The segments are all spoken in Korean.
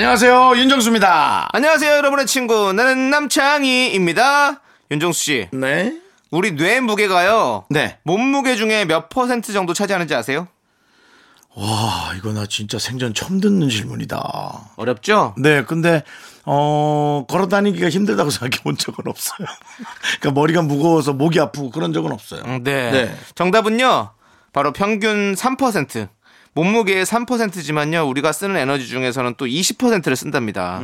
안녕하세요 윤정수입니다. 안녕하세요, 여러분의 친구. 나는 남창희입니다. 윤정수 씨, 네. 우리 뇌 무게가요. 네. 몸무게 중에 몇 퍼센트 정도 차지하는지 아세요? 와 이거 나 진짜 생전 처음 듣는 질문이다. 어렵죠? 네, 근데 어 걸어 다니기가 힘들다고 생각해 본 적은 없어요. 그러니까 머리가 무거워서 목이 아프고 그런 적은 없어요. 음, 네. 네. 정답은요, 바로 평균 3%. 몸무게의 3%지만요, 우리가 쓰는 에너지 중에서는 또 20%를 쓴답니다.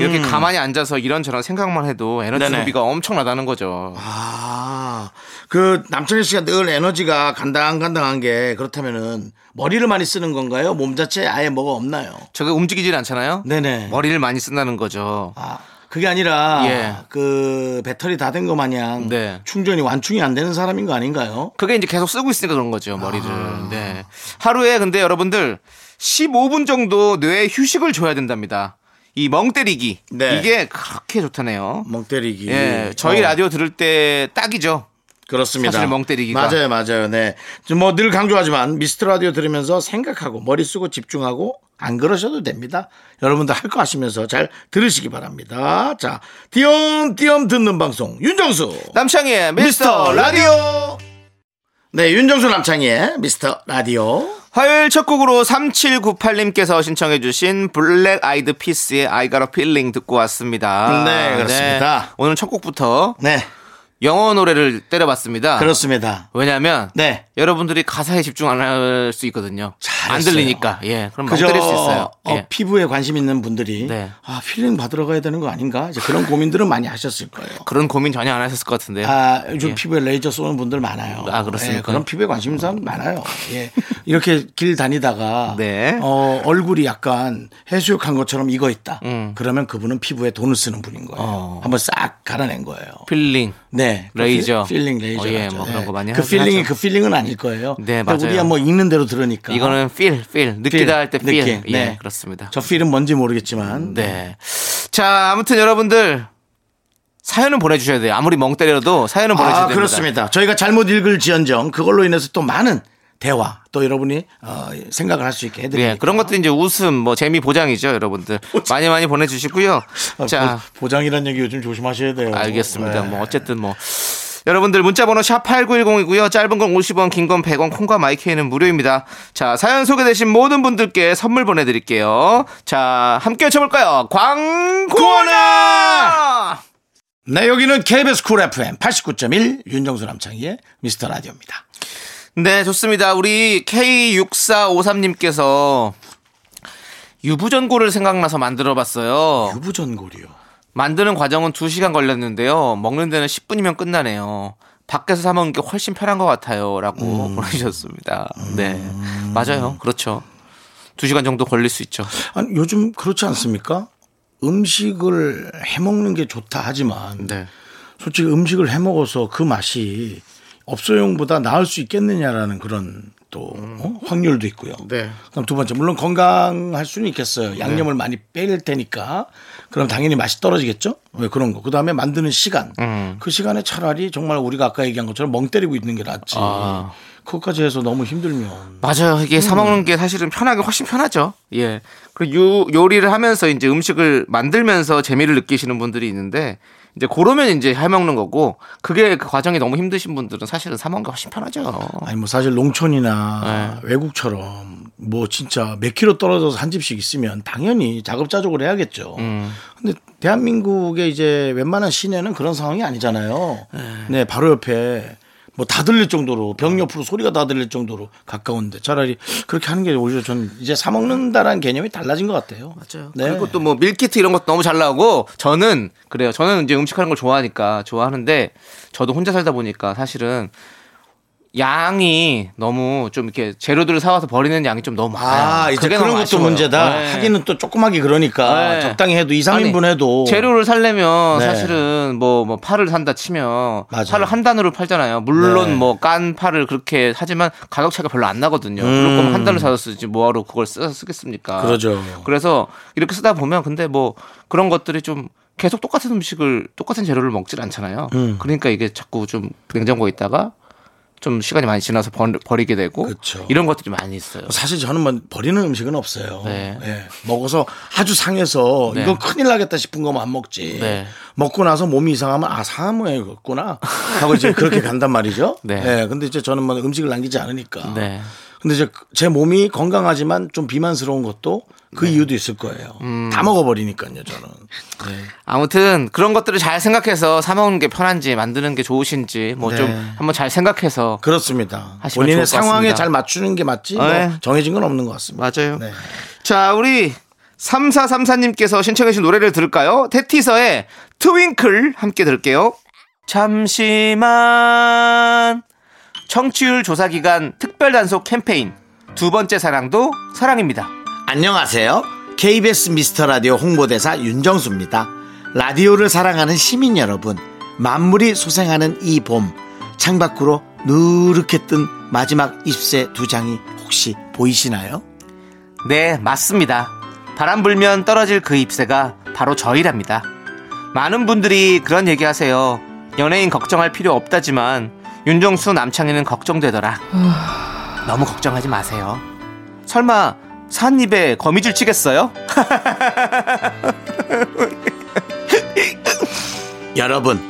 이렇게 가만히 앉아서 이런저런 생각만 해도 에너지 네네. 소비가 엄청나다는 거죠. 아, 그 남창희 씨가 늘 에너지가 간당간당한 게 그렇다면은 머리를 많이 쓰는 건가요? 몸 자체에 아예 뭐가 없나요? 저게 움직이질 않잖아요? 네네. 머리를 많이 쓴다는 거죠. 아, 그게 아니라 예. 그 배터리 다 된 거 마냥 네. 충전이 완충이 안 되는 사람인 거 아닌가요? 그게 이제 계속 쓰고 있으니까 그런 거죠, 머리를. 아. 네. 하루에 근데 여러분들 15분 정도 뇌에 휴식을 줘야 된답니다. 이 멍 때리기. 네. 이게 그렇게 좋다네요. 멍 때리기. 예. 저희 어. 라디오 들을 때 딱이죠. 그렇습니다. 사실 멍 때리기가. 맞아요, 맞아요. 네. 뭐 늘 강조하지만 미스터 라디오 들으면서 생각하고 머리 쓰고 집중하고 안 그러셔도 됩니다. 여러분들 할 거 하시면서 잘 들으시기 바랍니다. 자, 띄엄띄엄 듣는 방송 윤정수 남창희의 미스터 라디오. 네, 윤정수 남창희의 미스터 라디오. 화요일 첫 곡으로 3798님께서 신청해주신 블랙 아이드 피스의 I Got a Feeling 듣고 왔습니다. 네, 그렇습니다. 오늘 첫 곡부터 네, 영어 노래를 때려봤습니다. 그렇습니다. 왜냐하면 네. 여러분들이 가사에 집중 안 할 수 있거든요. 안 잘했어요. 들리니까. 예. 그럼 멍 그저 때릴 수 있어요. 어, 예. 피부에 관심 있는 분들이 네. 아 필링 받으러 가야 되는 거 아닌가 이제 그런 고민들은 많이 하셨을 거예요. 그런 고민 전혀 안 하셨을 것 같은데요. 아, 요즘 예. 피부에 레이저 쏘는 분들 많아요. 아, 그렇습니까? 예, 그런 피부에 관심 있는 사람 많아요. 예. 이렇게 길 다니다가 네. 어, 얼굴이 약간 해수욕한 것처럼 익어 있다. 음. 그러면 그분은 피부에 돈을 쓰는 분인 거예요. 어. 한번 싹 갈아낸 거예요. 필링. 네. 그 레이저. peel- peeling 레이저. 어, 예, 뭐 그런 거 많이 그 하긴 peeling이 하죠. 그 peeling은 아닐 거예요. 네, 맞아요. 우리가 뭐 읽는 대로 들으니까. 이거는 feel, feel. 느끼다 feel, 할때 feel. 느낌. 예, 네. 그렇습니다. 저 peel은 뭔지 모르겠지만. 네. 자, 아무튼 여러분들 사연은 보내주셔야 돼요. 아무리 멍 때려도 사연은 보내주셔야 아, 됩니다. 그렇습니다. 저희가 잘못 읽을 지언정 그걸로 인해서 또 많은 대화 또 여러분이 어, 생각을 할 수 있게 해드립니다. 예, 그런 것도 이제 웃음, 뭐 재미 보장이죠, 여러분들. 많이 많이 보내주시고요. 아, 자, 보- 보장이라는 얘기 요즘 조심하셔야 돼요. 알겠습니다. 네. 뭐 어쨌든 뭐 여러분들 문자번호 샵 8910이고요. 짧은 건 50원, 긴 건 100원, 콩과 마이케이는 무료입니다. 자, 사연 소개되신 모든 분들께 선물 보내드릴게요. 자, 함께 외쳐볼까요? 광고나! 네, 여기는 KBS 쿨 FM 89.1 윤정수 남창희의 미스터 라디오입니다. 네, 좋습니다. 우리 K6453님께서 유부전골을 생각나서 만들어 봤어요. 유부전골이요. 만드는 과정은 2시간 걸렸는데요. 먹는 데는 10분이면 끝나네요. 밖에서 사 먹는 게 훨씬 편한 것 같아요. 라고 보내주셨습니다. 네. 맞아요. 그렇죠. 2시간 정도 걸릴 수 있죠. 아니, 요즘 그렇지 않습니까? 음식을 해 먹는 게 좋다 하지만 네. 솔직히 음식을 해 먹어서 그 맛이 업소용보다 나을 수 있겠느냐라는 그런 또 어? 확률도 있고요. 네. 그럼 두 번째 물론 건강할 수는 있겠어요. 양념을 많이 빼일 테니까 그럼 당연히 맛이 떨어지겠죠. 왜 그런 거. 그 다음에 만드는 시간. 음. 그 시간에 차라리 정말 우리가 아까 얘기한 것처럼 멍 때리고 있는 게 낫지. 아. 그것까지 해서 너무 힘들면 맞아요. 이게 사 먹는 게 사실은 편하게 훨씬 편하죠. 예. 그리고 요, 요리를 하면서 이제 음식을 만들면서 재미를 느끼시는 분들이 있는데 이제 그러면 이제 해 먹는 거고 그게 그 과정이 너무 힘드신 분들은 사실은 사 먹는 게 훨씬 편하죠. 아니 뭐 사실 농촌이나 외국처럼 뭐 진짜 몇 킬로 떨어져서 한 집씩 있으면 당연히 자급자족을 해야겠죠. 근데 대한민국의 이제 웬만한 시내는 그런 상황이 아니잖아요. 네, 바로 옆에 뭐 다 들릴 정도로 병 옆으로 소리가 다 들릴 정도로 가까운데 차라리 그렇게 하는 게 오히려 전 이제 사 먹는다라는 개념이 달라진 것 같아요. 맞아요. 네. 그리고 또 뭐 밀키트 이런 것도 너무 잘 나오고 저는 그래요. 저는 이제 음식하는 걸 좋아하니까 좋아하는데 저도 혼자 살다 보니까 사실은 양이 너무 좀 이렇게 재료들을 사와서 버리는 양이 좀 너무 많아요. 아, 이제 그런 것도 아쉬워요. 문제다. 네. 하기는 또 조그맣게 그러니까 네. 적당히 해도 2, 3인분 아니, 해도 재료를 살려면 네. 사실은 뭐, 뭐 파를 산다 치면 맞아요. 파를 한 단으로 팔잖아요. 물론 네. 뭐깐 파를 그렇게 하지만 가격 차이가 별로 안 나거든요. 음. 그럴 거면 한 단을 사서 쓰지 뭐하러 그걸 써서 쓰겠습니까? 그러죠. 그래서 이렇게 쓰다 보면 근데 뭐 그런 것들이 좀 계속 똑같은 음식을 똑같은 재료를 먹질 않잖아요. 음. 그러니까 이게 자꾸 좀 냉장고에 있다가 좀 시간이 많이 지나서 버, 버리게 되고 그쵸. 이런 것들이 많이 있어요. 사실 저는 뭐 버리는 음식은 없어요. 네. 예. 먹어서 아주 상해서 네. 이건 큰일 나겠다 싶은 거만 안 먹지. 네. 먹고 나서 몸이 이상하면 아 사암이었구나 하고 이제 그렇게 간단 말이죠. 네. 예. 근데 이제 저는 뭐 음식을 남기지 않으니까. 네. 근데 이제 제 몸이 건강하지만 좀 비만스러운 것도 그 네. 이유도 있을 거예요. 음. 다 먹어버리니까요, 저는. 네. 아무튼 그런 것들을 잘 생각해서 사 먹는 게 편한지 만드는 게 좋으신지 뭐좀 네. 한번 잘 생각해서 그렇습니다. 본인의 상황에. 잘 맞추는 게 맞지 뭐 네. 정해진 건 없는 것 같습니다. 맞아요. 네. 자, 우리 3434님께서 신청해 주신 노래를 들을까요? 테티서의 트윙클 함께 들을게요. 잠시만. 청취율 조사 기간 특별 단속 캠페인. 두 번째 사랑도 사랑입니다. 안녕하세요. KBS 미스터 라디오 홍보대사 윤정수입니다. 라디오를 사랑하는 시민 여러분, 만물이 소생하는 이 봄, 창밖으로 누렇게 뜬 마지막 잎새 두 장이 혹시 보이시나요? 네, 맞습니다. 바람 불면 떨어질 그 잎새가 바로 저희랍니다. 많은 분들이 그런 얘기 하세요. 연예인 걱정할 필요 없다지만 윤정수 남창희는 걱정되더라. 너무 걱정하지 마세요. 설마 산입에 거미줄 치겠어요? 여러분,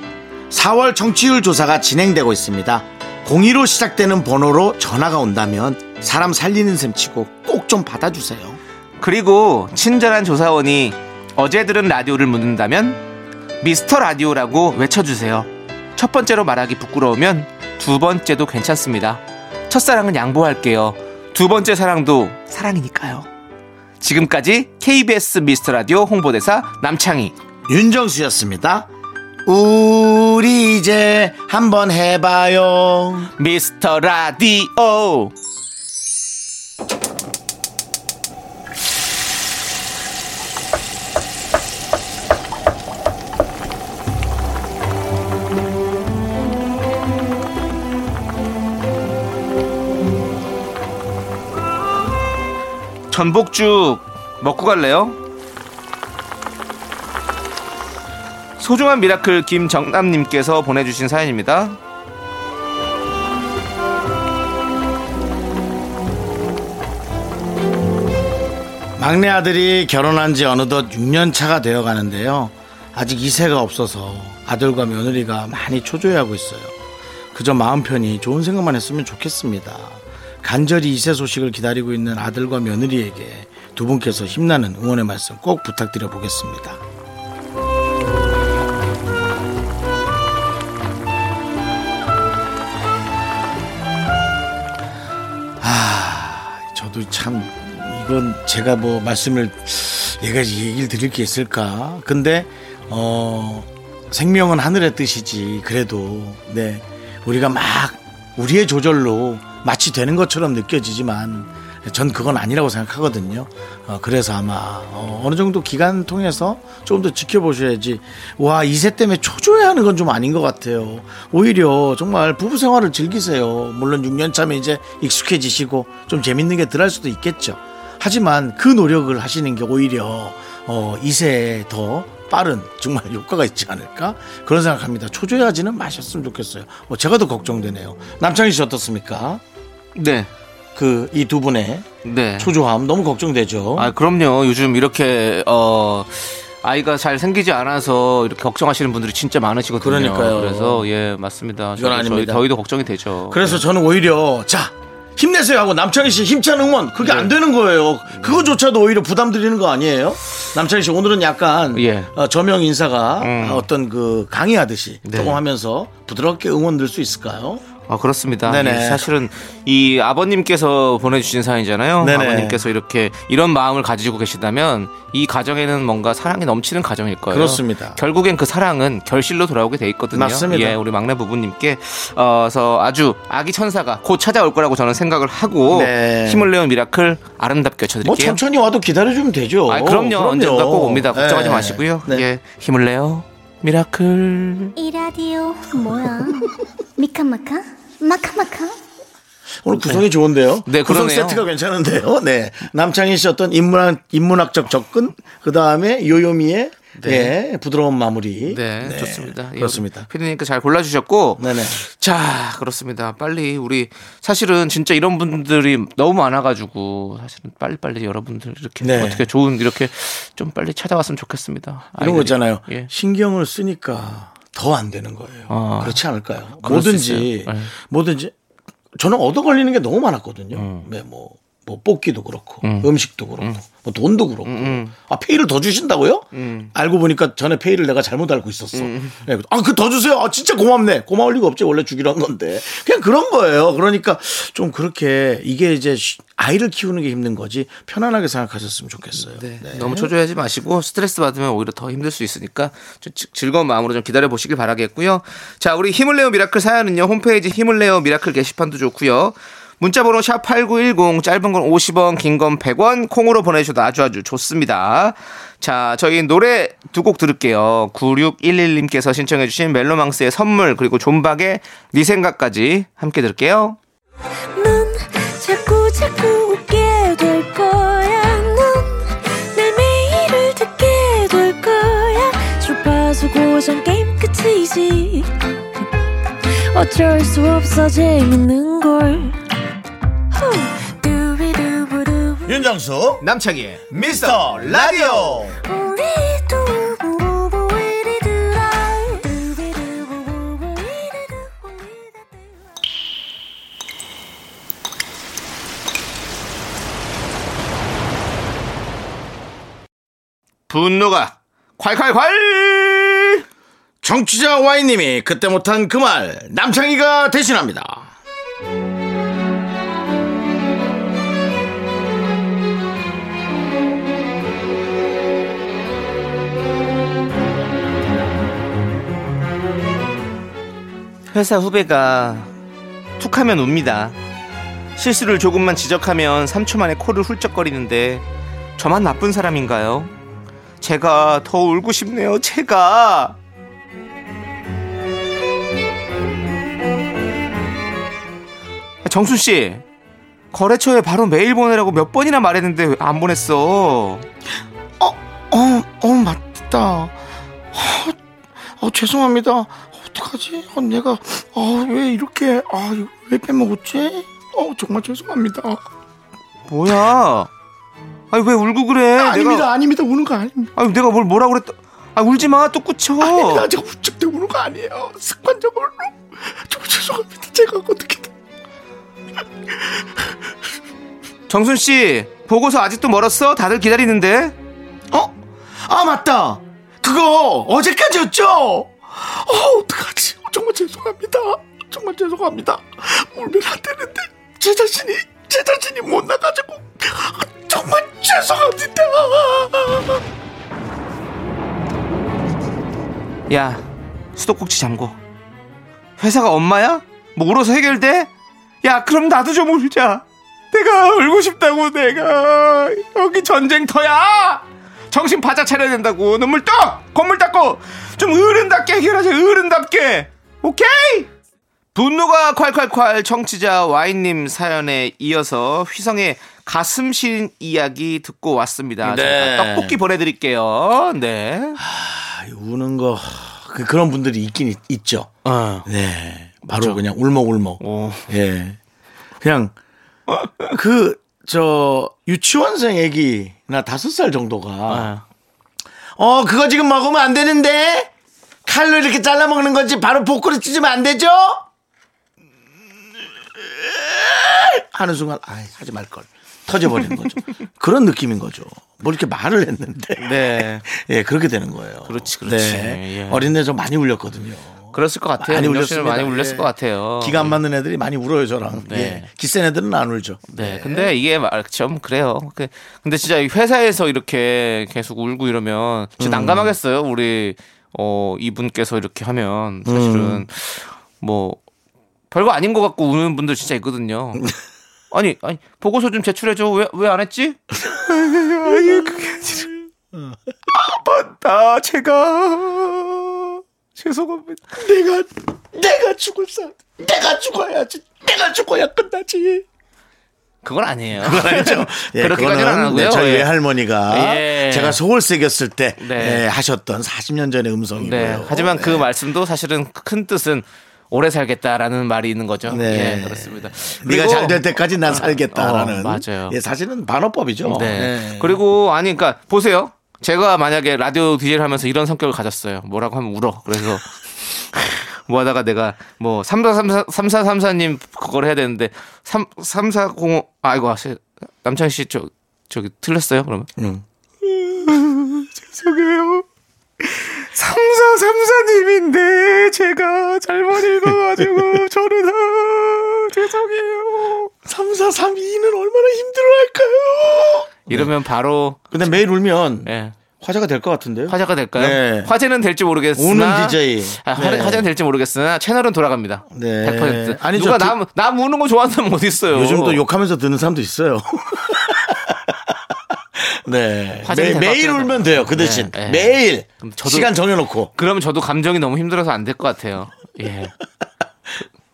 4월 정치율 조사가 진행되고 있습니다. 02로 시작되는 번호로 전화가 온다면 사람 살리는 셈 치고 꼭 좀 받아주세요. 그리고 친절한 조사원이 어제 들은 라디오를 묻는다면 미스터 라디오라고 외쳐주세요. 첫 번째로 말하기 부끄러우면 두 번째도 괜찮습니다. 첫사랑은 양보할게요. 두 번째 사랑도 사랑이니까요. 지금까지 KBS 미스터 라디오 홍보대사 남창희. 윤정수였습니다. 우리 이제 한번 해봐요. 미스터 라디오. 전복죽 먹고 갈래요? 소중한 miracle 김정남님께서 보내주신 사연입니다. 막내 아들이 결혼한 지 어느덧 6년 차가 되어 가는데요. 아직 이세가 없어서 아들과 며느리가 많이 초조해하고 있어요. 그저 마음 편히 좋은 생각만 했으면 좋겠습니다. 간절히 이세 소식을 기다리고 있는 아들과 며느리에게 두 분께서 힘나는 응원의 말씀 꼭 부탁드려 보겠습니다. 아, 저도 참 이건 제가 뭐 말씀을 얘가 얘기를 드릴 게 있을까? 근데 어 생명은 하늘의 뜻이지. 그래도 네 우리가 막 우리의 조절로 마치 되는 것처럼 느껴지지만 전 그건 아니라고 생각하거든요. 어, 그래서 아마 어, 어느 정도 기간 통해서 조금 더 지켜보셔야지. 와 이세 때문에 초조해하는 건 좀 아닌 것 같아요. 오히려 정말 부부 생활을 즐기세요. 물론 6년 차면 이제 익숙해지시고 좀 재밌는 게덜할 수도 있겠죠. 하지만 그 노력을 하시는 게 오히려 어, 이세에 더 빠른 정말 효과가 있지 않을까 그런 생각합니다. 초조해하지는 마셨으면 좋겠어요. 뭐 제가 더 걱정되네요. 남창희 씨 어떻습니까? 네. 그 이 두 분의 네. 초조함 너무 걱정되죠. 아, 그럼요. 요즘 이렇게, 어, 아이가 잘 생기지 않아서 이렇게 걱정하시는 분들이 진짜 많으시거든요. 그러니까요. 그래서, 예, 맞습니다. 이건 저희, 아닙니다. 저희도 걱정이 되죠. 그래서 저는 오히려 자 힘내세요 하고 남창희 씨 힘찬 응원 그게 네. 안 되는 거예요. 그거조차도 오히려 부담 드리는 거 아니에요? 남창희 씨 오늘은 약간 예. 어, 저명 인사가 음. 어떤 그 강의하듯이 네. 조금 하면서 부드럽게 응원 드릴 수 있을까요? 아 그렇습니다. 네네. 사실은 이 아버님께서 보내주신 사연이잖아요. 네네. 아버님께서 이렇게 이런 마음을 가지고 계시다면 이 가정에는 뭔가 사랑이 넘치는 가정일 거예요. 그렇습니다. 결국엔 그 사랑은 결실로 돌아오게 돼 있거든요. 맞습니다. 예, 우리 막내 부부님께 어서 아주 아기 천사가 곧 찾아올 거라고 저는 생각을 하고 네. 힘을 내어 miracle 아름답게 쳐드릴게요. 뭐 천천히 와도 기다려주면 되죠. 아 그럼요. 그럼요. 언젠가 꼭 옵니다. 걱정하지 네. 마시고요. 네. 예, 힘을 내요. miracle. 이 라디오 뭐야? 미카마카? 마카마카? 오늘 구성이 네. 좋은데요. 네, 구성 그러네요. 세트가 괜찮은데요. 네. 남창희 씨 어떤 인문학, 인문학적 접근, 그 다음에 요요미의 네. 예, 부드러운 마무리. 네, 네. 좋습니다. 예, 그렇습니다. 피디님께 잘 골라주셨고. 네네. 자, 그렇습니다. 빨리 우리 사실은 진짜 이런 분들이 너무 많아가지고 사실은 빨리빨리 여러분들 이렇게 네. 어떻게 좋은 이렇게 좀 빨리 찾아왔으면 좋겠습니다. 이런 거 있잖아요. 예. 신경을 쓰니까 더 안 되는 거예요. 아, 그렇지 않을까요? 뭐든지 네. 뭐든지 저는 얻어 걸리는 게 너무 많았거든요. 음. 네, 뭐, 뭐 뽑기도 그렇고 음. 식도 그렇고 음. 뭐 돈도 그렇고 음, 음. 아 페이를 더 주신다고요? 음. 알고 보니까 전에 페이를 내가 잘못 알고 있었어. 음. 네, 아그 더 주세요. 아 진짜 고맙네. 고마울 리가 없지 원래 주기로 한 건데 그냥 그런 거예요. 그러니까 좀 그렇게 이게 이제 아이를 키우는 게 힘든 거지 편안하게 생각하셨으면 좋겠어요. 네. 네. 너무 초조해하지 마시고 스트레스 받으면 오히려 더 힘들 수 있으니까 좀 즐거운 마음으로 좀 기다려 보시길 바라겠고요. 자 우리 힘을 내요 miracle 사연은요 홈페이지 힘을 내요 miracle 게시판도 좋고요. 문자번호 샵 8910 짧은 건 50원 긴 건 100원 콩으로 보내주셔도 아주 아주 좋습니다. 자 저희 노래 두 곡 들을게요. 9611님께서 신청해 주신 멜로망스의 선물 그리고 존박의 네 생각까지 함께 들을게요. 자꾸 자꾸 웃게 될 거야 넌내 매일을 듣게 될 거야 주파수 고정 게임 끝이지 어쩔 수 없어 재밌는 걸 윤정수 남창희 미스터 라디오. 분노가 콸콸콸! 정치자 와이님이 그때 못한 그 말 남창희가 대신합니다 회사 후배가 툭 하면 웁니다. 실수를 조금만 지적하면 3초 만에 코를 훌쩍거리는데 저만 나쁜 사람인가요? 제가 더 울고 싶네요. 제가. 정순 씨, 거래처에 바로 메일 보내라고 몇 번이나 말했는데 왜안 보냈어? 어, 어, 어, 맞다. 어, 어 죄송합니다. 어떡하지? 어, 내가 어, 왜 이렇게 아, 왜 빼먹었지? 어, 정말 죄송합니다. 뭐야? 아니 왜 울고 그래? 아, 닙니다 내가... 아닙니다. 우는 거 아닙니다. 아니 내가 뭘 뭐라 그랬다? 아 울지 마. 또 꾸쳐. 아닙니다. 제가 울적 때 우는 거 아니에요. 습관적으로. 좀 죄송합니다. 제가 어떻게 정순 씨 보고서 아직도 멀었어? 다들 기다리는데. 어? 아 맞다. 그거 어제까지였죠? 어 어떡하지? 정말 죄송합니다. 정말 죄송합니다. 울면 안 되는데 제 자신이 제 자신이 못 나가지고 정말 죄송합니다. 야, 수도꼭지 잠궈. 회사가 엄마야? 뭐 울어서 해결돼? 야, 그럼 나도 좀 울자. 내가 울고 싶다고 내가 여기 전쟁터야. 정신 바짝 차려야 된다고. 눈물 떡, 건물 닦고 좀 어른답게 해결하자. 어른답게. 오케이? 분노가 콸콸콸 청취자 와인님 사연에 이어서 휘성의 가슴 시린 이야기 듣고 왔습니다. 네. 떡볶이 보내드릴게요. 네. 하, 우는 거 그, 그런 분들이 있긴 있, 죠 어. 네. 바로 맞아. 그냥 울먹울먹. 오. 예. 그냥 그 저 유치원생 애기나 다섯 살 정도가 어. 어 그거 지금 먹으면 안 되는데 칼로 이렇게 잘라 먹는 거지 바로 복구를 찢으면 안 되죠? 하는 순간 아 하지 말 걸. 터져버리는 거죠. 그런 느낌인 거죠. 뭐 이렇게 말을 했는데. 네. 예, 그렇게 되는 거예요. 그렇지, 그렇지. 네. 예. 어린애 좀 많이 울렸거든요. 그랬을 것 같아요. 많이 울렸습니다. 많이 울렸을 예. 것 같아요. 기가 안 맞는 애들이 많이 울어요 저랑. 네. 예. 기센 애들은 안 울죠. 네. 근데 이게 말- 좀 그래요. 그- 근데 진짜 회사에서 이렇게 계속 울고 이러면 진짜 음. 난감하겠어요. 우리 어 이분께서 이렇게 하면 사실은 음. 뭐 별거 아닌 것 같고 우는 분들 진짜 있거든요. 아니 아니 보고서 좀 제출해줘. 왜 왜 안 했지? 아니 그게 아니라 아 맞다 제가 죄송합니다. 내가 내가 죽을 사 내가 죽어야지. 내가 죽어야 끝나지. 그건 아니에요. 아니죠. 예, 그렇게까지는 안 하고요. 네, 저희 예. 외할머니가 예. 제가 서울세겼을 때 네. 예, 하셨던 40년 전의 음성이고요. 네. 하지만 그 말씀도 사실은 큰 뜻은 오래 살겠다라는 말이 있는 거죠. 네. 예, 그렇습니다. 네가 잘 될 때까지 난 살겠다라는. 어, 맞아요. 예, 사실은 반어법이죠. 네. 예. 그리고 아니 그러니까 보세요. 제가 만약에 라디오 DJ를 하면서 이런 성격을 가졌어요. 뭐라고 하면 울어. 그래서 뭐 하다가 내가 뭐 3434, 3434님 그걸 해야 되는데 3, 3405 아이고 씨, 남창희 씨 저, 저기 틀렸어요 그러면 응. 죄송해요 3434님인데 제가 잘못 읽어가지고 저는 아, 죄송해요 3432는 얼마나 힘들어할까요? 이러면 바로 근데 매일 울면 예, 화제가 될 것 같은데요? 화제가 될까요? 네. 화제는 될지 모르겠으나 우는 DJ. 아, 화- 네. 화제는 될지 모르겠으나 채널은 돌아갑니다. 네. 100%. 아니죠. 누가 그- 남, 남 우는 거 좋아하는 사람 어디 있어요? 요즘 또 욕하면서 듣는 사람도 있어요. 네. 매, 대박이다. 울면 돼요. 그 대신 네, 네. 매일 저도- 시간 정해놓고. 그러면 저도 감정이 너무 힘들어서 안 될 것 같아요. 예.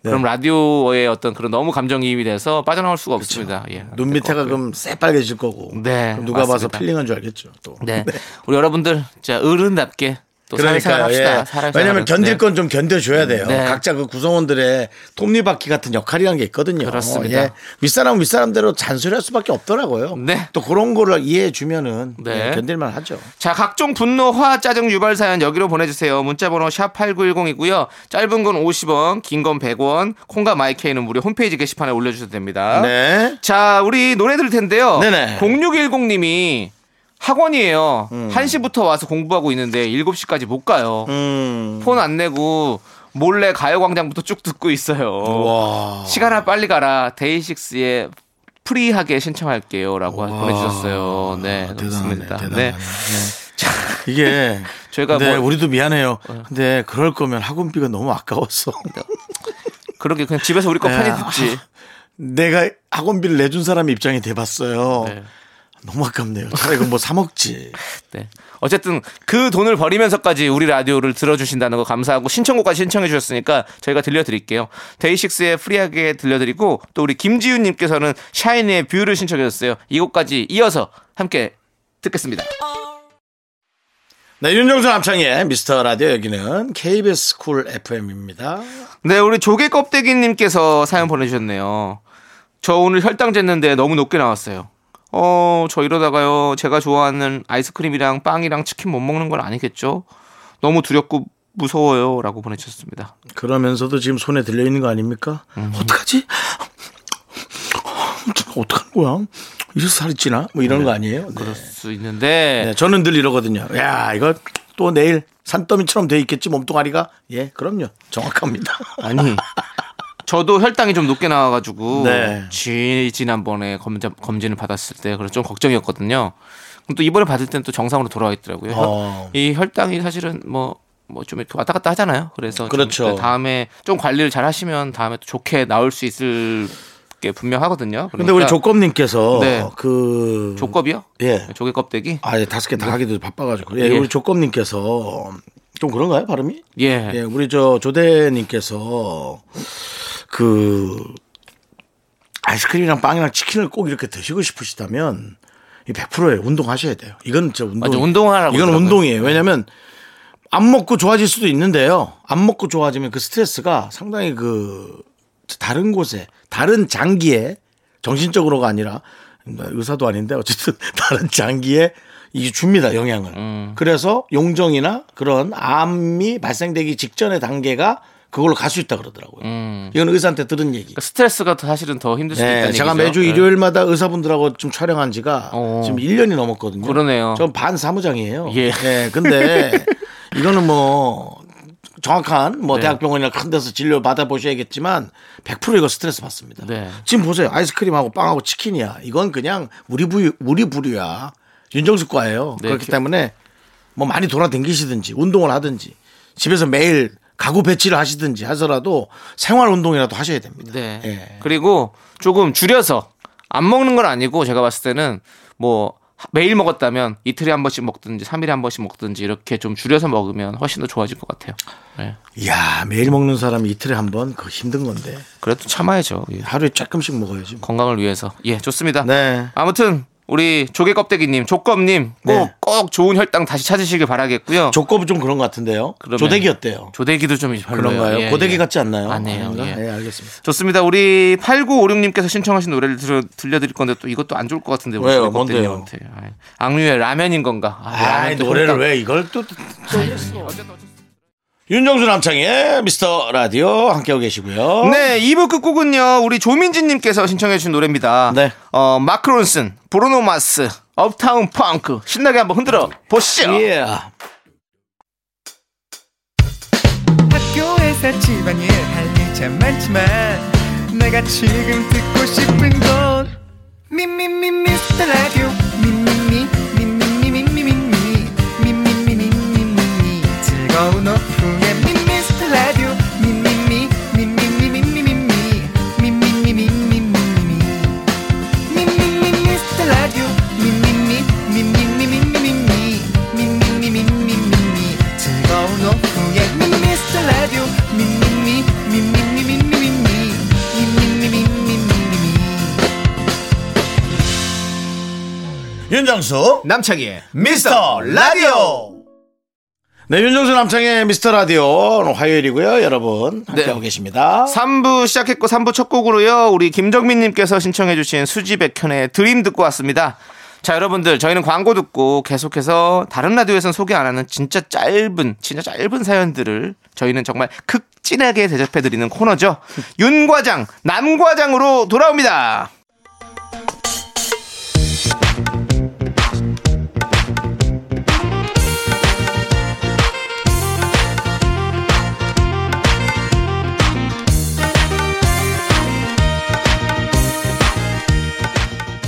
네. 그럼 라디오의 어떤 그런 너무 감정이입이 돼서 빠져나올 수가 없습니다. 예. 눈 밑에가 그럼 새빨개질 거고. 네, 누가 봐서 맞습니다. 필링한 줄 알겠죠. 또. 네. 우리 여러분들 진짜 어른답게 또. 합시다. 예. 사회생활 왜냐면 하면. 견딜 네. 건좀 견뎌줘야 돼요. 네. 각자 그 구성원들의 톱니바퀴 같은 역할이라는 게 있거든요. 그렇습니다. 예. 윗사람은 윗사람대로 잔소리할 수밖에 없더라고요. 네. 또 그런 거를 이해해 주면은 네. 예, 견딜만 하죠. 자, 각종 분노, 화, 짜증, 유발 사연 여기로 보내주세요. 문자번호 샵 8910이고요. 짧은 건 50원, 긴 건 100원, 콩과 마이케이는 무료 홈페이지 게시판에 올려주셔도 됩니다. 네. 자, 우리 노래 들을 텐데요. 네네. 0610님이 학원이에요. 1시부터 와서 공부하고 있는데 7시까지 못 가요. 음. 폰안 내고 몰래 가요광장부터 쭉 듣고 있어요. 와. 시간아 빨리 가라. 데이식스의 Free하게 신청할게요라고 보내주셨어요. 네, 대단하네. 그렇습니다. 대단하네. 네. 네. 이게 저희가 근데 뭐- 우리도 미안해요. 근데 그럴 거면 학원비가 너무 아까웠어. 그렇게 그냥 집에서 우리 거 네. 편히 듣지. 내가 학원비를 내준 사람 입장이 돼봤어요. 네. 너무 아깝네요. 차라리 뭐 사 먹지. 네. 어쨌든 그 돈을 버리면서까지 우리 라디오를 들어주신다는 거 감사하고 신청곡까지 신청해 주셨으니까 저희가 들려드릴게요. 데이식스의 Free하게 들려드리고 또 우리 김지윤님께서는 샤이니의 View를 신청해 주셨어요. 이 곡까지 이어서 함께 듣겠습니다. 네, 윤정수 남창희의 미스터 라디오 여기는 KBS Cool FM입니다. 네, 우리 조개 껍데기님께서 사연 보내주셨네요. 저 오늘 혈당 쟀는데 너무 높게 나왔어요. 어, 저 이러다가요, 제가 좋아하는 아이스크림이랑 빵이랑 치킨 못 먹는 건 아니겠죠? 너무 두렵고 무서워요. 라고 보내주셨습니다. 그러면서도 지금 손에 들려 있는 거 아닙니까? 어떡하지? 어떡하는 거야? 이래서 살이 찌나? 뭐 이런 거 아니에요? 네. 그럴 수 있는데, 네, 저는 늘 이러거든요. 야, 이거 또 내일 산더미처럼 돼 있겠지 몸뚱아리가? 예, 그럼요. 정확합니다. 아니, 저도 혈당이 좀 높게 나와가지고, 네. 지, 지난번에 검진, 검진을 받았을 때, 그래서 좀 걱정이었거든요. 그럼 또 이번에 받을 때는 또 정상으로 돌아와 있더라고요. 어. 이 혈당이 사실은 뭐, 뭐좀 이렇게 왔다 갔다 하잖아요. 그래서 좀 그렇죠. 다음에 좀 관리를 잘 하시면 다음에 또 좋게 나올 수 있을 게 분명하거든요. 근데 우리 그러니까 조검님께서 네. 그 조껍이요? 예. 조개 껍데기? 아, 예, 다섯 개 다 하기도 바빠가지고. 예, 예. 우리 조검님께서 좀 그런가요, 발음이? 예. 예, 우리 저 조대님께서 그 아이스크림이랑 빵이랑 치킨을 꼭 이렇게 드시고 싶으시다면 이 100%예요. 운동하셔야 돼요. 이건 진짜 운동. 맞아, 운동하라고 이건 그러더라고요. 운동이에요. 왜냐면 안 먹고 좋아질 수도 있는데요. 안 먹고 좋아지면 그 스트레스가 상당히 그 다른 곳에 다른 장기에 정신적으로가 아니라 의사도 아닌데 어쨌든 다른 장기에 이게 줍니다 영향을. 음. 그래서 용종이나 그런 암이 발생되기 직전의 단계가 그걸로 갈 수 있다 그러더라고요. 음. 이건 의사한테 들은 얘기. 그러니까 스트레스가 더 사실은 더 힘들 수도 네, 있다는 제가 얘기죠. 매주 네. 일요일마다 의사분들하고 좀 촬영한 지가 어. 지금 1년이 넘었거든요. 그러네요. 전 반 사무장이에요. 예. 네, 근데 이거는 뭐 정확한 뭐 네. 대학병원이나 큰 데서 진료 받아보셔야겠지만 100% 이거 스트레스 받습니다. 네. 지금 보세요. 아이스크림하고 빵하고 치킨이야. 이건 그냥 우리 부유, 우리 부류야. 윤정수 과예요. 네, 그렇기 기- 때문에 뭐 많이 돌아다니시든지 운동을 하든지 집에서 매일 가구 배치를 하시든지 하더라도 생활 운동이라도 하셔야 됩니다. 네. 예. 그리고 조금 줄여서 안 먹는 건 아니고 제가 봤을 때는 뭐 매일 먹었다면 이틀에 한 번씩 먹든지 3일에 한 번씩 먹든지 이렇게 좀 줄여서 먹으면 훨씬 더 좋아질 것 같아요. 네. 이야 매일 먹는 사람이 이틀에 한 번 그거 힘든 건데 그래도 참아야죠. 예. 하루에 조금씩 먹어야지. 뭐. 건강을 위해서. 예, 좋습니다. 네. 아무튼 우리 조개 껍데기님, 조껍님 꼭, 네. 꼭 좋은 혈당 다시 찾으시길 바라겠고요. 조kop은 좀 그런 것 같은데요. 그러면- 조대기 어때요? 조대기도 좀 별로예요. 그런가요? 예, 고데기 예. 같지 않나요? 아니에요. 아닌가? 예. 예, 알겠습니다. 좋습니다. 우리 8956님께서 신청하신 노래를 들려, 들려드릴 건데 또 이것도 안 좋을 것 같은데 왜요? 껍데기님한테. 아이, 악뮤의 라면인 건가? 아, 아, 라면 또 노래를 왜 이걸 또, 또 윤정수 남창의 미스터 라디오 함께하고 계시고요. 네, 2부 끝곡은요, 우리 조민진님께서 신청해주신 노래입니다. 네. 어, 마크 론슨, 브루노 마스, Uptown Funk. 신나게 한번 흔들어 보시죠. 예. 학교에서 집안일 할 일 참 많지만 내가 지금 듣고 싶은 건 미 미 미 미스터 라디오 미 미미 미미미 윤정수 남창희의 미스터 라디오. 네, 윤정수 남창의 미스터 라디오 오늘 화요일이고요. 여러분 함께하고 네. 계십니다. 3부 시작했고 3부 첫 곡으로요. 우리 김정민님께서 신청해주신 수지백현의 드림 듣고 왔습니다. 자, 여러분들, 저희는 광고 듣고 계속해서 다른 라디오에서는 소개 안 하는 진짜 짧은, 진짜 짧은 사연들을 저희는 정말 극진하게 대접해드리는 코너죠. 윤 과장, 남 과장으로 돌아옵니다.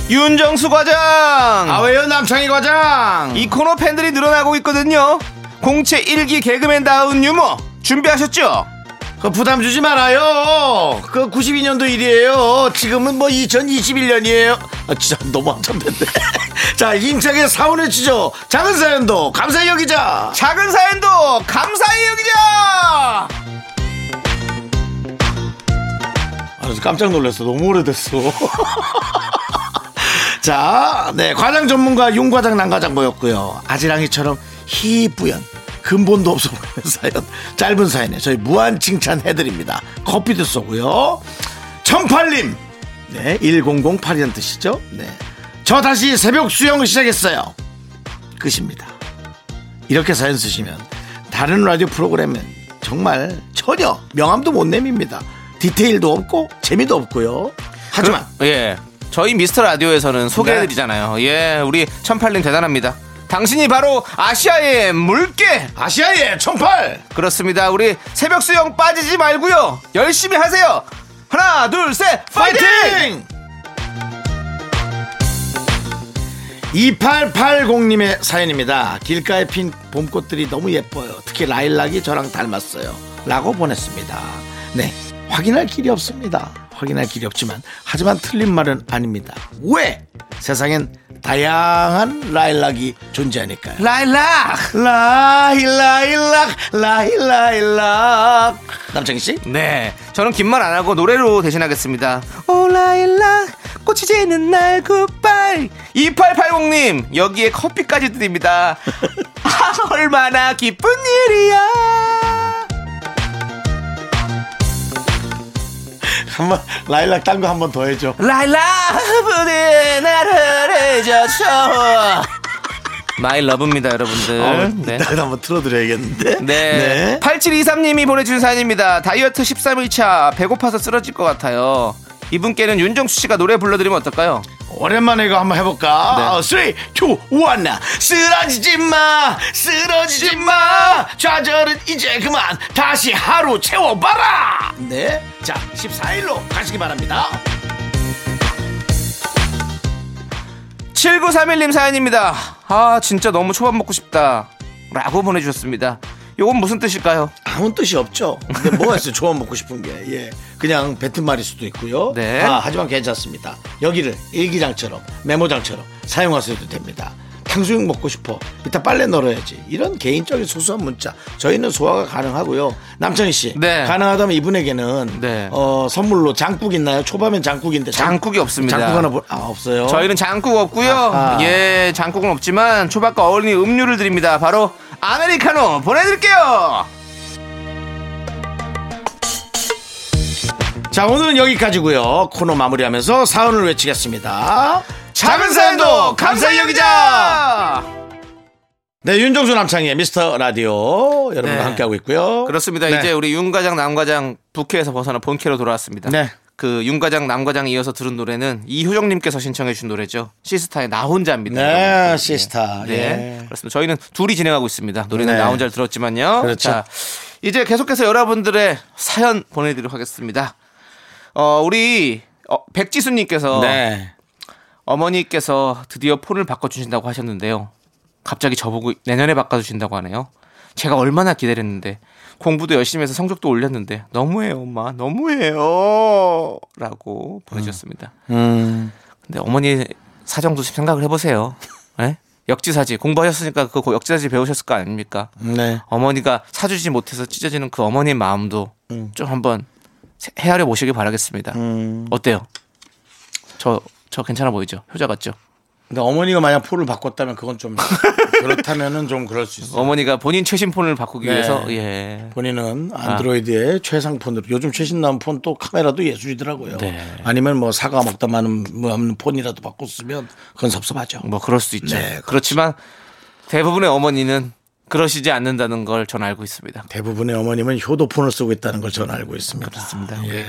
윤정수 과장! 아, 왜요, 남창희 과장? 이 코너 팬들이 늘어나고 있거든요. 공채 1기 개그맨다운 유머 준비하셨죠? 그 부담 주지 말아요. 그 92년도 일이에요. 지금은 뭐 2021년이에요. 아, 진짜 너무 한참 됐네. 자, 힘차게 사원을 치죠. 작은 사연도 감사히 여기자. 작은 사연도 감사히 여기자. 아, 깜짝 놀랐어. 너무 오래됐어. 자, 네. 과장 전문가 윤 과장, 남 과장 모였고요. 아지랑이처럼 희뿌연. 근본도 없어 보이는 사연. 짧은 사연에 저희 무한 칭찬해드립니다. 커피도 쏘고요. 1008님. 네. 1008이란 뜻이죠. 네. 저 다시 새벽 수영 시작했어요. 끝입니다. 이렇게 사연 쓰시면 다른 라디오 프로그램은 정말 전혀 명함도 못 내밉니다. 디테일도 없고 재미도 없고요. 하지만 예. 저희 미스터 라디오에서는 소개해드리잖아요. 예, 우리 천팔님 대단합니다. 당신이 바로 아시아의 물개! 아시아의 천팔 그렇습니다. 우리 새벽 수영 빠지지 말고요. 열심히 하세요. 하나, 둘, 셋, 파이팅! 파이팅! 2880님의 사연입니다. 길가에 핀 봄꽃들이 너무 예뻐요. 특히 라일락이 저랑 닮았어요. 라고 보냈습니다. 네. 확인할 길이 없습니다. 확인할 길이 없지만, 하지만 틀린 말은 아닙니다. 왜? 세상엔 다양한 라일락이 존재하니까요. 라일락! 라일라일락, 라일라일락. 남창희 씨? 네. 저는 긴 말 안 하고 노래로 대신하겠습니다. 오 라일락, 꽃이 지는 날 굿바이. 2880님, 여기에 커피까지 드립니다. 아, 얼마나 기쁜 일이야. 한 번 라일락 딴 거 한 번 더 해줘. 라일락, 부디 나를 잊어줘. My Love입니다, 여러분들. 어, 네. 이따가 한번 틀어드려야겠는데. 네. 8723님이 보내주신 사연입니다. 다이어트 13일차 배고파서 쓰러질 것 같아요. 이분께는 윤정수 씨가 노래 불러드리면 어떨까요? 오랜만에 이거 한번 해볼까? 네. 어, 3, 2, 1 쓰러지지 마 쓰러지지 마 좌절은 이제 그만 다시 하루 채워봐라 네 자 14일로 가시기 바랍니다 7931님 사연입니다. 아, 진짜 너무 초밥 먹고 싶다. 라고 보내주셨습니다. 요건 무슨 뜻일까요? 아무 뜻이 없죠 근데 뭐가 있어요 조합 먹고 싶은 게 예. 그냥 뱉은 말일 수도 있고요 네. 아, 하지만 괜찮습니다 여기를 일기장처럼 메모장처럼 사용하셔도 됩니다 탕수육 먹고 싶어 이따 빨래 널어야지 이런 개인적인 소소한 문자 저희는 소화가 가능하고요 남창희 씨 네. 가능하다면 이분에게는 네. 어, 선물로 장국 있나요 초밥엔 장국인데 장- 장국이 없습니다. 장국 하나 보- 아 없어요 저희는 장국 없고요. 아하. 예, 장국은 없지만 초밥과 어울리는 음료를 드립니다. 바로 아메리카노 보내드릴게요. 자 오늘은 여기까지고요 코너 마무리하면서 사연을 외치겠습니다 작은 사연도 감사히 여기자. 네, 윤정수 남창희의 미스터 라디오 여러분과 네. 함께하고 있고요. 그렇습니다. 네. 이제 우리 윤과장 남과장 부캐에서 벗어나 본캐로 돌아왔습니다. 네. 그 윤과장 남과장 이어서 들은 노래는 이효정님께서 신청해 주신 노래죠. 시스타의 나 혼자입니다. 네. 시스타. 네. 예. 그렇습니다. 저희는 둘이 진행하고 있습니다. 노래는 네. 나 혼자를 들었지만요. 그렇죠. 자, 이제 계속해서 여러분들의 사연 보내드리도록 하겠습니다. 어, 우리 어, 백지수님께서 네. 어머니께서 드디어 폰을 바꿔주신다고 하셨는데요. 갑자기 저보고 내년에 바꿔주신다고 하네요. 제가 얼마나 기다렸는데 공부도 열심히 해서 성적도 올렸는데 너무해요 엄마 너무해요 라고 보내주셨습니다. 음. 근데 어머니 사정도 좀 생각을 해보세요. 예? 역지사지 공부하셨으니까 그 역지사지 배우셨을 거 아닙니까? 네. 어머니가 사주지 못해서 찢어지는 그 어머니의 마음도 좀 한번 세- 헤아려 보시길 바라겠습니다. 음. 어때요? 저, 저 괜찮아 보이죠? 효자 같죠? 근데 어머니가 만약 폰을 바꿨다면 그건 좀 그렇다면은 좀 그럴 수 있어요. 어머니가 본인 최신 폰을 바꾸기 네. 위해서 예. 본인은 안드로이드의 최상 폰으로 요즘 최신 나온 폰 또 카메라도 예술이더라고요. 네. 아니면 뭐 사과 먹다 마는 뭐 없는 폰이라도 바꿨으면 그건 섭섭하죠. 뭐 그럴 수 있죠. 네, 그렇지만 대부분의 어머니는 그러시지 않는다는 걸 전 알고 있습니다. 대부분의 어머님은 효도폰을 쓰고 있다는 걸 저는 알고 있습니다. 그렇습니다. 예.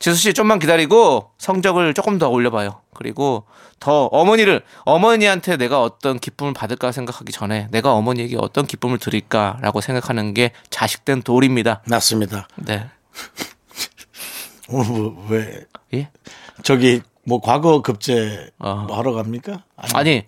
지수 씨 좀만 기다리고 성적을 조금 더 올려봐요. 그리고 더 어머니를 어머니한테 내가 어떤 기쁨을 받을까 생각하기 전에 내가 어머니에게 어떤 기쁨을 드릴까라고 생각하는 게 자식된 도리입니다. 맞습니다. 네. 오늘 뭐, 왜 예? 저기 뭐 과거 급제 어. 뭐 하러 갑니까? 아니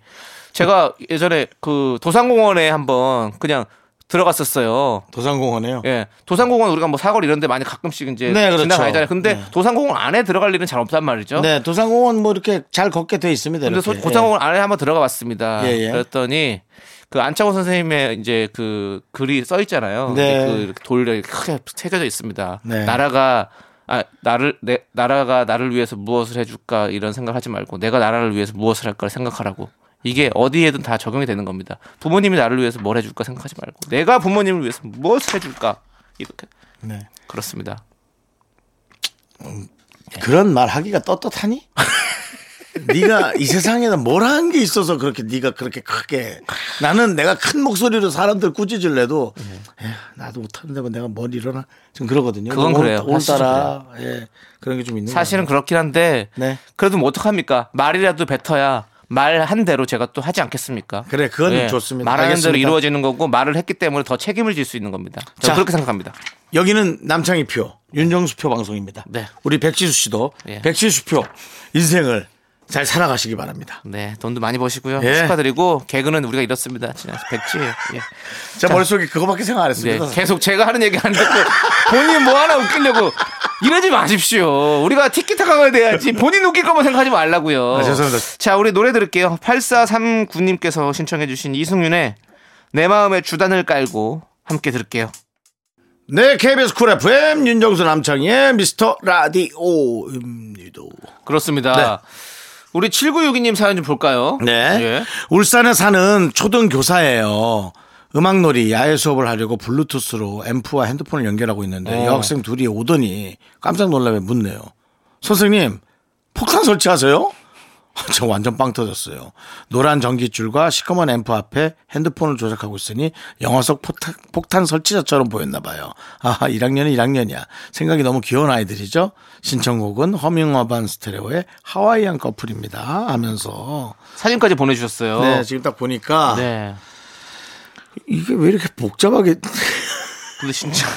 제가 예전에 그 도산공원에 한번 그냥 들어갔었어요. 도산공원에요. 예, 도산공원 우리가 뭐 사거리 이런 데 많이 가끔씩 이제 네, 그렇죠. 지나가잖아요. 근데 네. 도산공원 안에 들어갈 일은 잘 없단 말이죠. 네, 도산공원 뭐 이렇게 잘 걷게 돼 있습니다. 근데 소-. 도산공원 안에 한번 들어가 봤습니다. 예, 예. 그랬더니 그 안창호 선생님의 이제 그 글이 써 있잖아요. 네. 그 이렇게 돌에 크게 새겨져 있습니다. 네. 나라가 아 나를 내 나라가 나를 위해서 무엇을 해줄까 이런 생각하지 말고 내가 나라를 위해서 무엇을 할까를 생각하라고. 이게 어디에든 다 적용이 되는 겁니다. 부모님이 나를 위해서 뭘 해줄까 생각하지 말고 내가 부모님을 위해서 무엇을 해줄까 이렇게 네. 그렇습니다. 그런 말 하기가 떳떳하니? 네가 이 세상에는 뭘 한 게 있어서 그렇게 네가 그렇게 크게 나는 내가 큰 목소리로 사람들 꾸짖을래도 에휴, 나도 못하는데 뭐 내가 뭘 일어나 지금 그러거든요. 그건 올- 그래요. 오늘따라 예 그런 게 좀 있는 사실은. 그렇긴 한데 네. 그래도 뭐 어떡합니까? 말이라도 뱉어야 말한 대로 제가 또 하지 않겠습니까? 그래, 그건 예, 좋습니다. 말하는 대로 알겠습니다. 이루어지는 거고 말을 했기 때문에 더 책임을 질 수 있는 겁니다. 저는 자. 그렇게 생각합니다. 여기는 남창희 표 윤정수 표 방송입니다. 네. 우리 백지수 씨도 예. 백지수 표 인생을 잘 살아가시기 바랍니다. 네, 돈도 많이 버시고요. 예. 축하드리고 개그는 우리가 이렇습니다. 백지예요. 예. 제 머릿속에 그거밖에 생각 안 네, 했습니다. 계속 제가 하는 얘기 안 듣고 본인 뭐 하나 웃기려고 이러지 마십시오. 우리가 티키타카가 돼야지 본인 웃길 것만 생각하지 말라고요. 아, 죄송합니다. 자, 우리 노래 들을게요. 8439님께서 신청해주신 이승윤의 내 마음의 주단을 깔고 함께 들을게요. 네, KBS 쿨 FM 윤정수 남창희의 미스터 라디오입니다. 그렇습니다. 네. 우리 7962님 사연 좀 볼까요? 네. 예. 울산에 사는 초등 교사예요. 음악놀이 야외 수업을 하려고 블루투스로 앰프와 핸드폰을 연결하고 있는데 어. 여학생 둘이 오더니 깜짝 놀라며 묻네요. 선생님, 폭탄 설치하세요? 저 완전 빵 터졌어요. 노란 전기줄과 시커먼 앰프 앞에 핸드폰을 조작하고 있으니 영화 속 폭탄, 폭탄 설치자처럼 보였나 봐요. 아, 1학년이 1학년이야. 생각이 너무 귀여운 아이들이죠. 신청곡은 허밍어반 스테레오의 하와이안 커플입니다. 하면서 사진까지 보내주셨어요. 네, 지금 딱 보니까 네. 이게 왜 이렇게 복잡하게 근데 진짜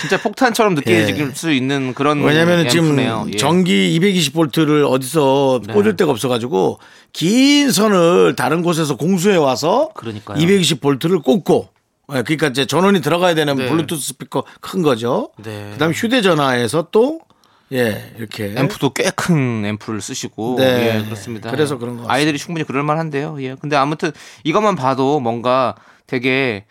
진짜 폭탄처럼 느껴질 예. 수 있는 그런 왜냐면은 지금. 예. 전기 220볼트를 어디서 네. 꽂을 데가 없어가지고 긴 선을 다른 곳에서 공수해 와서 그러니까요. 220볼트를 꽂고 예, 그러니까 이제 전원이 들어가야 되는 네. 블루투스 스피커 큰 거죠. 네. 그다음 휴대전화에서 또 예, 이렇게 앰프도 꽤 큰 앰프를 쓰시고 네. 예, 그렇습니다. 그래서 그런 것 같습니다. 아이들이 충분히 그럴 만한데요. 예. 근데 아무튼 이것만 봐도 뭔가 되게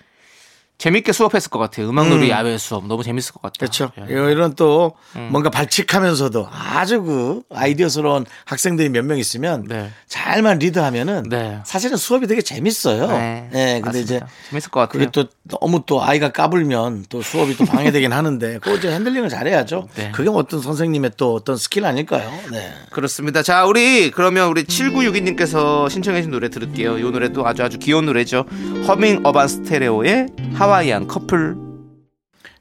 재밌게 수업했을 것 같아요. 음악놀이 야외 수업 너무 재밌을 것 같아요. 그렇죠. 예. 이런 또 음. 뭔가 발칙하면서도 아주 그 아이디어스러운 학생들이 몇 명 있으면 네. 잘만 리드하면은 네. 사실은 수업이 되게 재밌어요. 네. 네, 근데 이제 맞습니다. 재밌을 것 같아요. 그게 또 너무 또 아이가 까불면 또 수업이 또 방해되긴 하는데 그거 이제 핸들링을 잘해야죠. 네. 그게 어떤 선생님의 또 어떤 스킬 아닐까요? 네. 그렇습니다. 자, 우리 그러면 우리 7962님께서 신청해 주신 노래 들을게요. 이 노래도 아주 아주 귀여운 노래죠. 허밍 어반 스테레오의 Hawaiian Couple.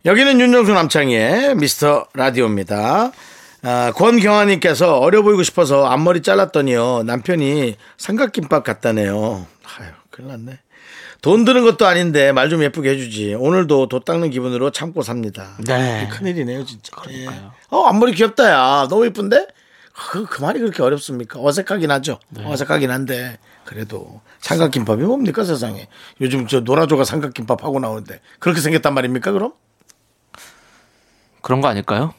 여기는 윤정수 남창희의 미스터 라디오입니다. 아, 권경아님께서 어려 보이고 싶어서 앞머리 잘랐더니요. 남편이 삼각김밥 같다네요. 아유, 큰일 났네. 돈 드는 것도 아닌데 말 좀 예쁘게 해주지. 오늘도 도 닦는 기분으로 참고 삽니다. 네. 큰일이네요, 진짜. 예. 어, 앞머리 귀엽다, 야. 너무 예쁜데? 그, 그 말이 그렇게 어렵습니까? 어색하긴 하죠. 어색하긴 한데. 그래도 삼각김밥이 뭡니까 세상에. 요즘 저 노라조가 삼각김밥 하고 나오는데. 그렇게 생겼단 말입니까, 그럼? 그런 거 아닐까요?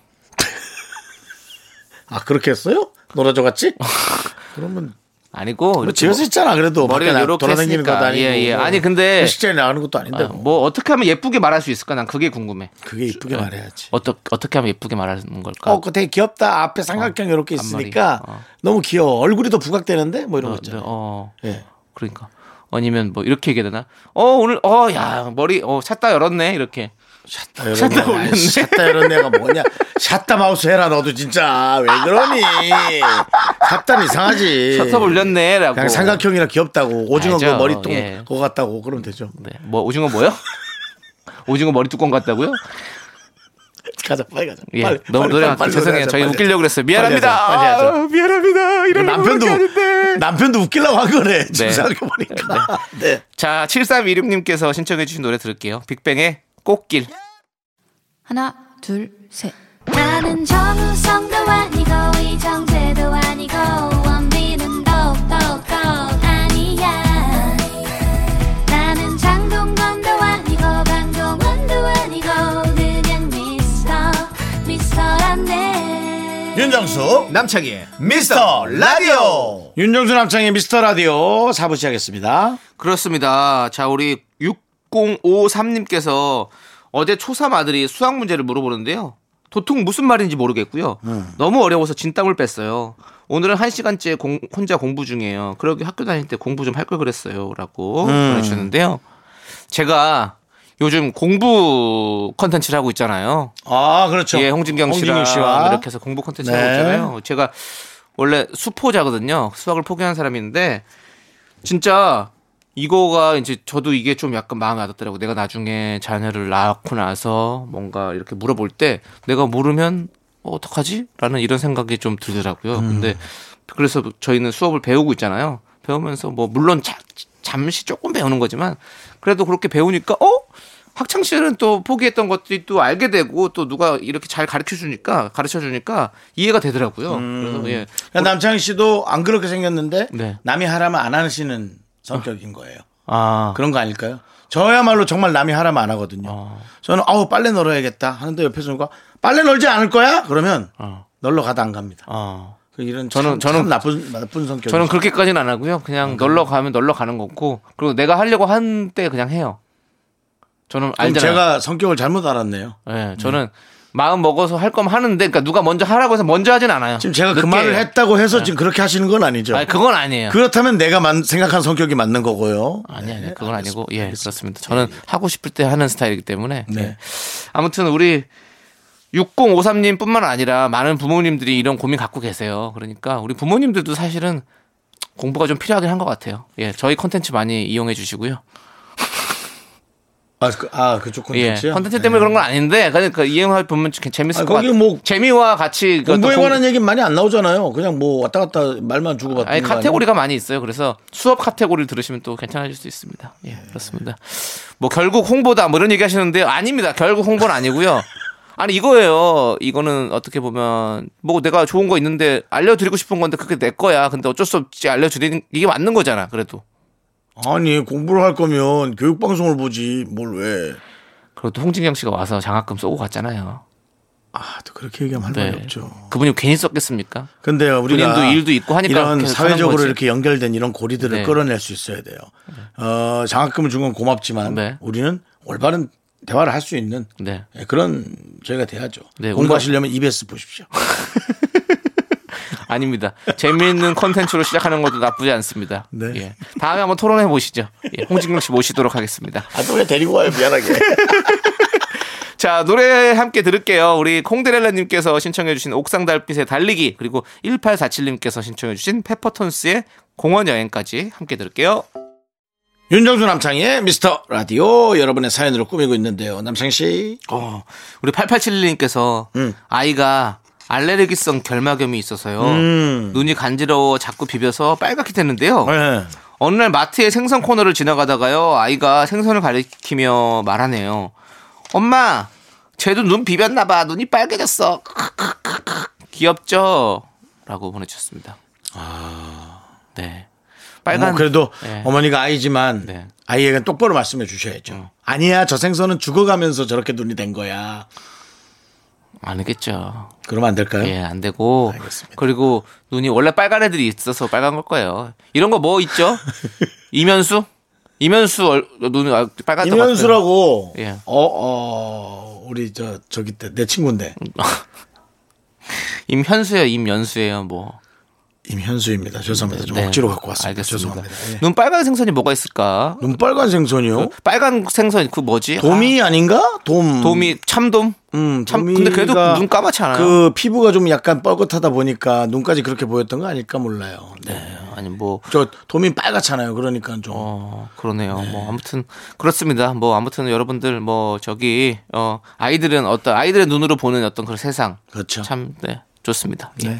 아 그렇게 했어요? 노라조 같이? 그러면 아니고. 뭐 이렇게 지어서 뭐- 있잖아 그래도 머리가 돌아다니는. 것도 아니고 예, 예. 아니, 근데- 식장에 나가는 것도 아닌데 아, 뭐. 뭐 어떻게 하면 예쁘게 말할 수 있을까? 난 그게 궁금해. 그게 이쁘게 말해야지 어떠, 어떻게 하면 예쁘게 말하는 걸까? 어, 그 되게 귀엽다 앞에 삼각형 이렇게 앞머리. 있으니까 어. 너무 귀여워 얼굴이 더 부각되는데 뭐 이런 어, 거 있잖아 어, 예. 그러니까. 아니면 뭐 이렇게 얘기해야 되나? 어, 오늘, 어, 야, 머리, 어, 샷다 열었네. 이렇게. 샷다 샷다 올렸네. 샷다 이런 애가 뭐냐 샷다 마우스 해라 너도 진짜 왜 그러니 샷다는 이상하지 셔터 올렸네. 라고. 그냥 삼각형이라 귀엽다고 오징어 그. 머리통 예. 그거 같다고 그러면 되죠 네. 뭐, 오징어 뭐요? 오징어 머리 뚜껑 같다고요? 가자 빨리 가자 예. 빨리, 너무 빨리, 노래 빨리, 빨리 죄송해요. 저희 웃기려고 그랬어요. 미안합니다. 빨리 하자, 빨리 하자. 아, 미안합니다. 이런 남편도 남편도 웃기려고 한 거네. 지금 네. 생각해보니까. 네. 자, 7316님께서 신청해 주신 노래 들을게요. 빅뱅의 꽃길. 하나, 둘, 셋. 나는 정우성도 아니고 이정재도 아니고 원빈은 더욱더 아니야 나는 장동건도 아니고 강동원도 아니고 그냥 미스터 미스터란데 윤정수 남창희의 미스터 라디오. 윤정수 남창의 미스터 라디오 사부 시작했습니다. 그렇습니다. 자, 우리 6053님께서 어제 초3 아들이 수학 문제를 물어보는데요. 도통 무슨 말인지 모르겠고요. 너무 어려워서 진땀을 뺐어요. 오늘은 한 시간째 공- 혼자 공부 중이에요. 그러게 학교 다닐 때 공부 좀 할 걸 그랬어요. 라고 보내주셨는데요. 제가 요즘 공부 컨텐츠를 하고 있잖아요. 아 그렇죠. 예, 홍진경 씨랑 홍진경 씨와 이렇게 해서 공부 콘텐츠 네. 하고 있잖아요. 제가 원래 수포자거든요. 수학을 포기한 사람인데 진짜 이거가 이제 저도 이게 좀 약간 마음에 와닿더라고. 내가 나중에 자녀를 낳고 나서 뭔가 이렇게 물어볼 때 내가 모르면 어, 어떡하지? 라는 이런 생각이 좀 들더라고요. 음. 근데 그래서 저희는 수업을 배우고 있잖아요. 배우면서 뭐 물론 자- 잠시 조금 배우는 거지만 그래도 그렇게 배우니까 어? 학창 시절은 또 포기했던 것들이 또 알게 되고 또 누가 이렇게 잘 가르쳐 주니까 가르쳐 주니까 이해가 되더라고요. 그래서 예. 그러니까 남창희 씨도 안 그렇게 생겼는데 네. 남이 하라면 안 하시는 성격인 거예요. 아. 그런 거 아닐까요? 저야말로 정말 남이 하라면 안 하거든요. 어. 저는 아우 빨래 널어야겠다 하는데 옆에서 누가 빨래 널지 않을 거야? 그러면 어. 널러 가다 안 갑니다. 어. 그 이런 저는- 참, 저는- 참 나쁜 나쁜 성격. 저는 그렇게까지는 안 하고요. 그냥 널러 가면 널러 가는 거고 그리고 내가 하려고 한 때 그냥 해요. 저는 알잖아요. 제가 성격을 잘못 알았네요. 예, 저는 마음 먹어서 할 거면 하는데 그러니까 누가 먼저 하라고 해서 먼저 하진 않아요. 지금 제가 그 늦게 말을 해요. 했다고 해서 지금 그렇게 하시는 건 아니죠. 아니 그건 아니에요. 그렇다면 내가 만- 생각한 성격이 맞는 거고요. 아니 아니 그건 아니고 예 그렇습니다. 저는 하고 싶을 때 하는 스타일이기 때문에 네. 예. 아무튼 우리 6053님뿐만 아니라 많은 부모님들이 이런 고민 갖고 계세요. 그러니까 우리 부모님들도 사실은 공부가 좀 필요하긴 한 것 같아요. 예, 저희 컨텐츠 많이 이용해 주시고요. 아, 그, 아 그쪽 예, 콘텐츠요? 컨텐츠 때문에 그런 건 아닌데 그러니까 이용해 보면 좀 재밌을 아, 것 같아요. 뭐 재미와 같이 그 공부에 공- 관한 얘기는 많이 안 나오잖아요. 그냥 뭐 왔다 갔다 말만 주고 받는 아니 거 아니에요? 카테고리가 많이 있어요. 그래서 수업 카테고리를 들으시면 또 괜찮아질 수 있습니다. 예, 그렇습니다. 뭐 결국 홍보다 뭐 이런 얘기 하시는데 아닙니다. 결국 홍보는 아니고요. 아니 이거예요. 이거는 어떻게 보면 뭐 내가 좋은 거 있는데 알려드리고 싶은 건데 그게 내 거야. 근데 어쩔 수 없이 알려드리는 이게 맞는 거잖아. 그래도 아니 공부를 할 거면 교육 방송을 보지 뭘 왜? 그래도 홍진경 씨가 와서 장학금 쏘고 갔잖아요. 아, 또 그렇게 얘기하면 할 네. 말이 없죠. 그분이 괜히 썼겠습니까? 근데 우리가 본인도 일도 있고 하니까 이런 사회적으로. 이렇게 연결된 이런 고리들을 네. 끌어낼 수 있어야 돼요. 어, 장학금을 준 건 고맙지만 네. 우리는 올바른 대화를 할 수 있는 네. 예, 그런 저희가 돼야죠. 네, 공부하시려면 EBS 보십시오. 아닙니다. 재미있는 컨텐츠로 시작하는 것도 나쁘지 않습니다. 네. 예. 다음에 한번 토론해 보시죠. 예. 홍진경 씨 모시도록 하겠습니다. 아, 또왜 데리고 와요? 미안하게. 자, 노래 함께 들을게요. 우리 콩데렐라님께서 신청해주신 옥상 달빛의 달리기, 그리고 1847님께서 신청해주신 페퍼톤스의 공원 여행까지 함께 들을게요. 윤정수 남창의 미스터 라디오 여러분의 사연으로 꾸미고 있는데요. 남창 씨. 어, 우리 8871님께서 음. 아이가 알레르기성 결막염이 있어서요. 음. 눈이 간지러워 자꾸 비벼서 빨갛게 됐는데요. 네. 어느 날 마트의 생선 코너를 지나가다가요. 아이가 생선을 가리키며 말하네요. 엄마, 쟤도 눈 비볐나 봐. 눈이 빨개졌어. 귀엽죠? 라고 보내주셨습니다. 네. 빨간. 뭐 그래도 네. 어머니가 아이지만 네. 아이에게 똑바로 말씀해 주셔야죠. 아니야, 저 생선은 죽어가면서 저렇게 눈이 된 거야. 아니겠죠. 그러면 안 될까요? 예, 안 되고. 알겠습니다. 그리고 눈이 원래 빨간 애들이 있어서 빨간 걸 거예요. 이런 거 뭐 있죠? 이면수? 이면수 얼, 눈이 아, 빨간 것 이면수라고 예. 어, 어, 우리 저 저기 때 내 친구인데. 임현수예요, 임연수예요, 뭐. 임현수입니다. 죄송합니다. 좀 네. 억지로 갖고 왔습니다. 알겠습니다. 죄송합니다. 예. 눈 빨간 생선이 뭐가 있을까? 눈 빨간 생선이요? 빨간 생선 그 뭐지? 도미 아 닌가? 돔. 아, 돔이 참돔? 음, 참 근데 그래도 눈 까맣지 않아요? 그 피부가 좀 약간 뻘겋하다 보니까 눈까지 그렇게 보였던 거 아닐까 몰라요. 네. 아니 뭐저 돔이 빨갛잖아요. 그러니까 좀 어, 그러네요. 뭐 아무튼 그렇습니다. 뭐 아무튼 여러분들 뭐 저기 어 아이들은 어떤 아이들의 눈으로 보는 어떤 그런 세상 그렇죠. 참 네. 좋습니다. 예.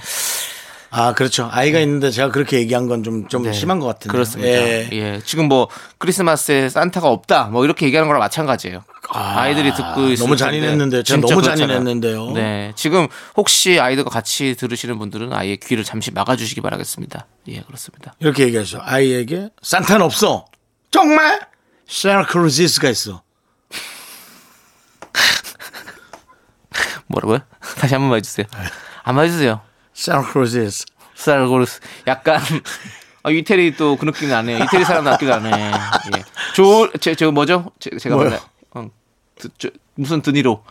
네. 아, 그렇죠. 아이가 있는데 제가 그렇게 얘기한 건좀좀 네. 심한 것 같은데. 그렇습니다. 예. 예. 지금 뭐 크리스마스에 산타가 없다. 뭐 이렇게 얘기하는 거랑 마찬가지예요. 아, 이들이 듣고 너무 텐데 잔인했는데요. 제가 너무 그렇잖아요. 잔인했는데요. 네. 지금 혹시 아이들과 같이 들으시는 분들은 아이의 귀를 잠시 막아 주시기 바라겠습니다. 예, 그렇습니다. 이렇게 얘기하죠. 아이에게 산타는 없어. 정말? 샤크루지스가 있어. 뭐라고요? 다시 한 번만 해주세요. 한번 해주세요. 샤크루지스. 스타르고르스. 약간 아, 이태리 또 그 느낌이 나네요. 이태리 사람 같기도 하네. 예. 조, 제, 저 뭐죠? 제, 제가 뭐요? 어, 드, 저, 무슨 드니로?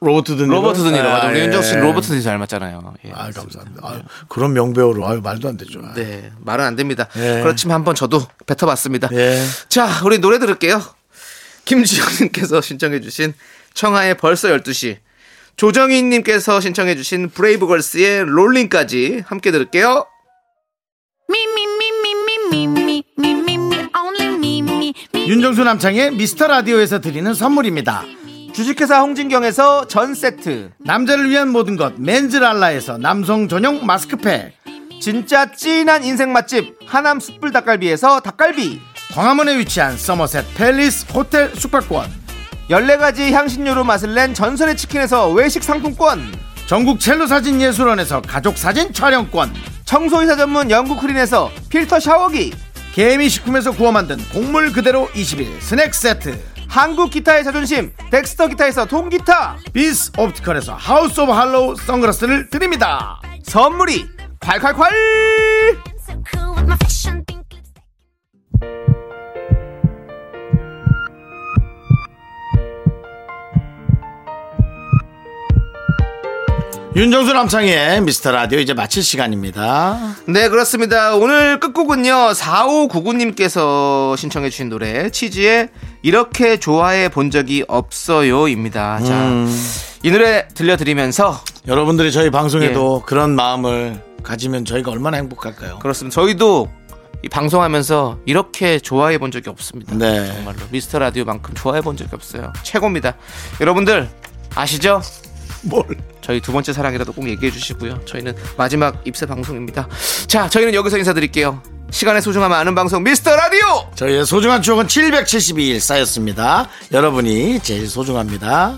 로버트 드니로. 로버트 드니로. 맞아. 우리 예. 윤정 씨 로버트 드니로 잘 맞잖아요. 예. 아, 감사합니다. 아유, 그런 명배우로 아유 말도 안 되죠. 네, 말은 안 됩니다. 예. 그렇지만 한번 저도 뱉어봤습니다. 예. 자, 우리 노래 들을게요. 김지영님께서 신청해주신 청하의 벌써 12시. 조정희님께서 신청해주신 브레이브걸스의 롤링까지 함께 들을게요. 윤정수 남창의 미스터 라디오에서 드리는 선물입니다. 주식회사 홍진경에서 전 세트. 남자를 위한 모든 것 맨즈랄라에서 남성 전용 마스크팩. 진짜 찐한 인생 맛집 하남 숯불 닭갈비에서 닭갈비. 광화문에 위치한 서머셋 팰리스 호텔 숙박권. 14가지 향신료로 맛을 낸 전설의 치킨에서 외식 상품권. 전국 첼로 사진 예술원에서 가족 사진 촬영권. 청소이사 전문 영구크린에서 필터 샤워기. 개미 식품에서 구워 만든 곡물 그대로 21 스낵 세트. 한국 기타의 자존심 덱스터 기타에서 통기타. 비스 옵티컬에서 하우스 오브 할로우 선글라스를 드립니다. 선물이 콸콸콸! 윤정수 남창의 미스터 라디오 이제 마칠 시간입니다. 네, 그렇습니다. 오늘 끝곡은요, 4599님께서 신청해주신 노래, 치즈의 이렇게 좋아해 본 적이 없어요 입니다. 자, 이 노래 들려드리면서, 여러분들이 저희 방송에도 예. 그런 마음을 가지면 저희가 얼마나 행복할까요? 그렇습니다. 저희도 이 방송하면서 이렇게 좋아해 본 적이 없습니다. 네. 정말로 미스터 라디오만큼 좋아해 본 적이 없어요. 최고입니다. 여러분들 아시죠? 뭘? 저희 두 번째 사랑이라도 꼭 얘기해 주시고요. 저희는 마지막 입세 방송입니다. 자, 저희는 여기서 인사드릴게요. 시간의 소중함을 아는 방송 미스터 라디오. 저희의 소중한 추억은 772일 쌓였습니다. 여러분이 제일 소중합니다.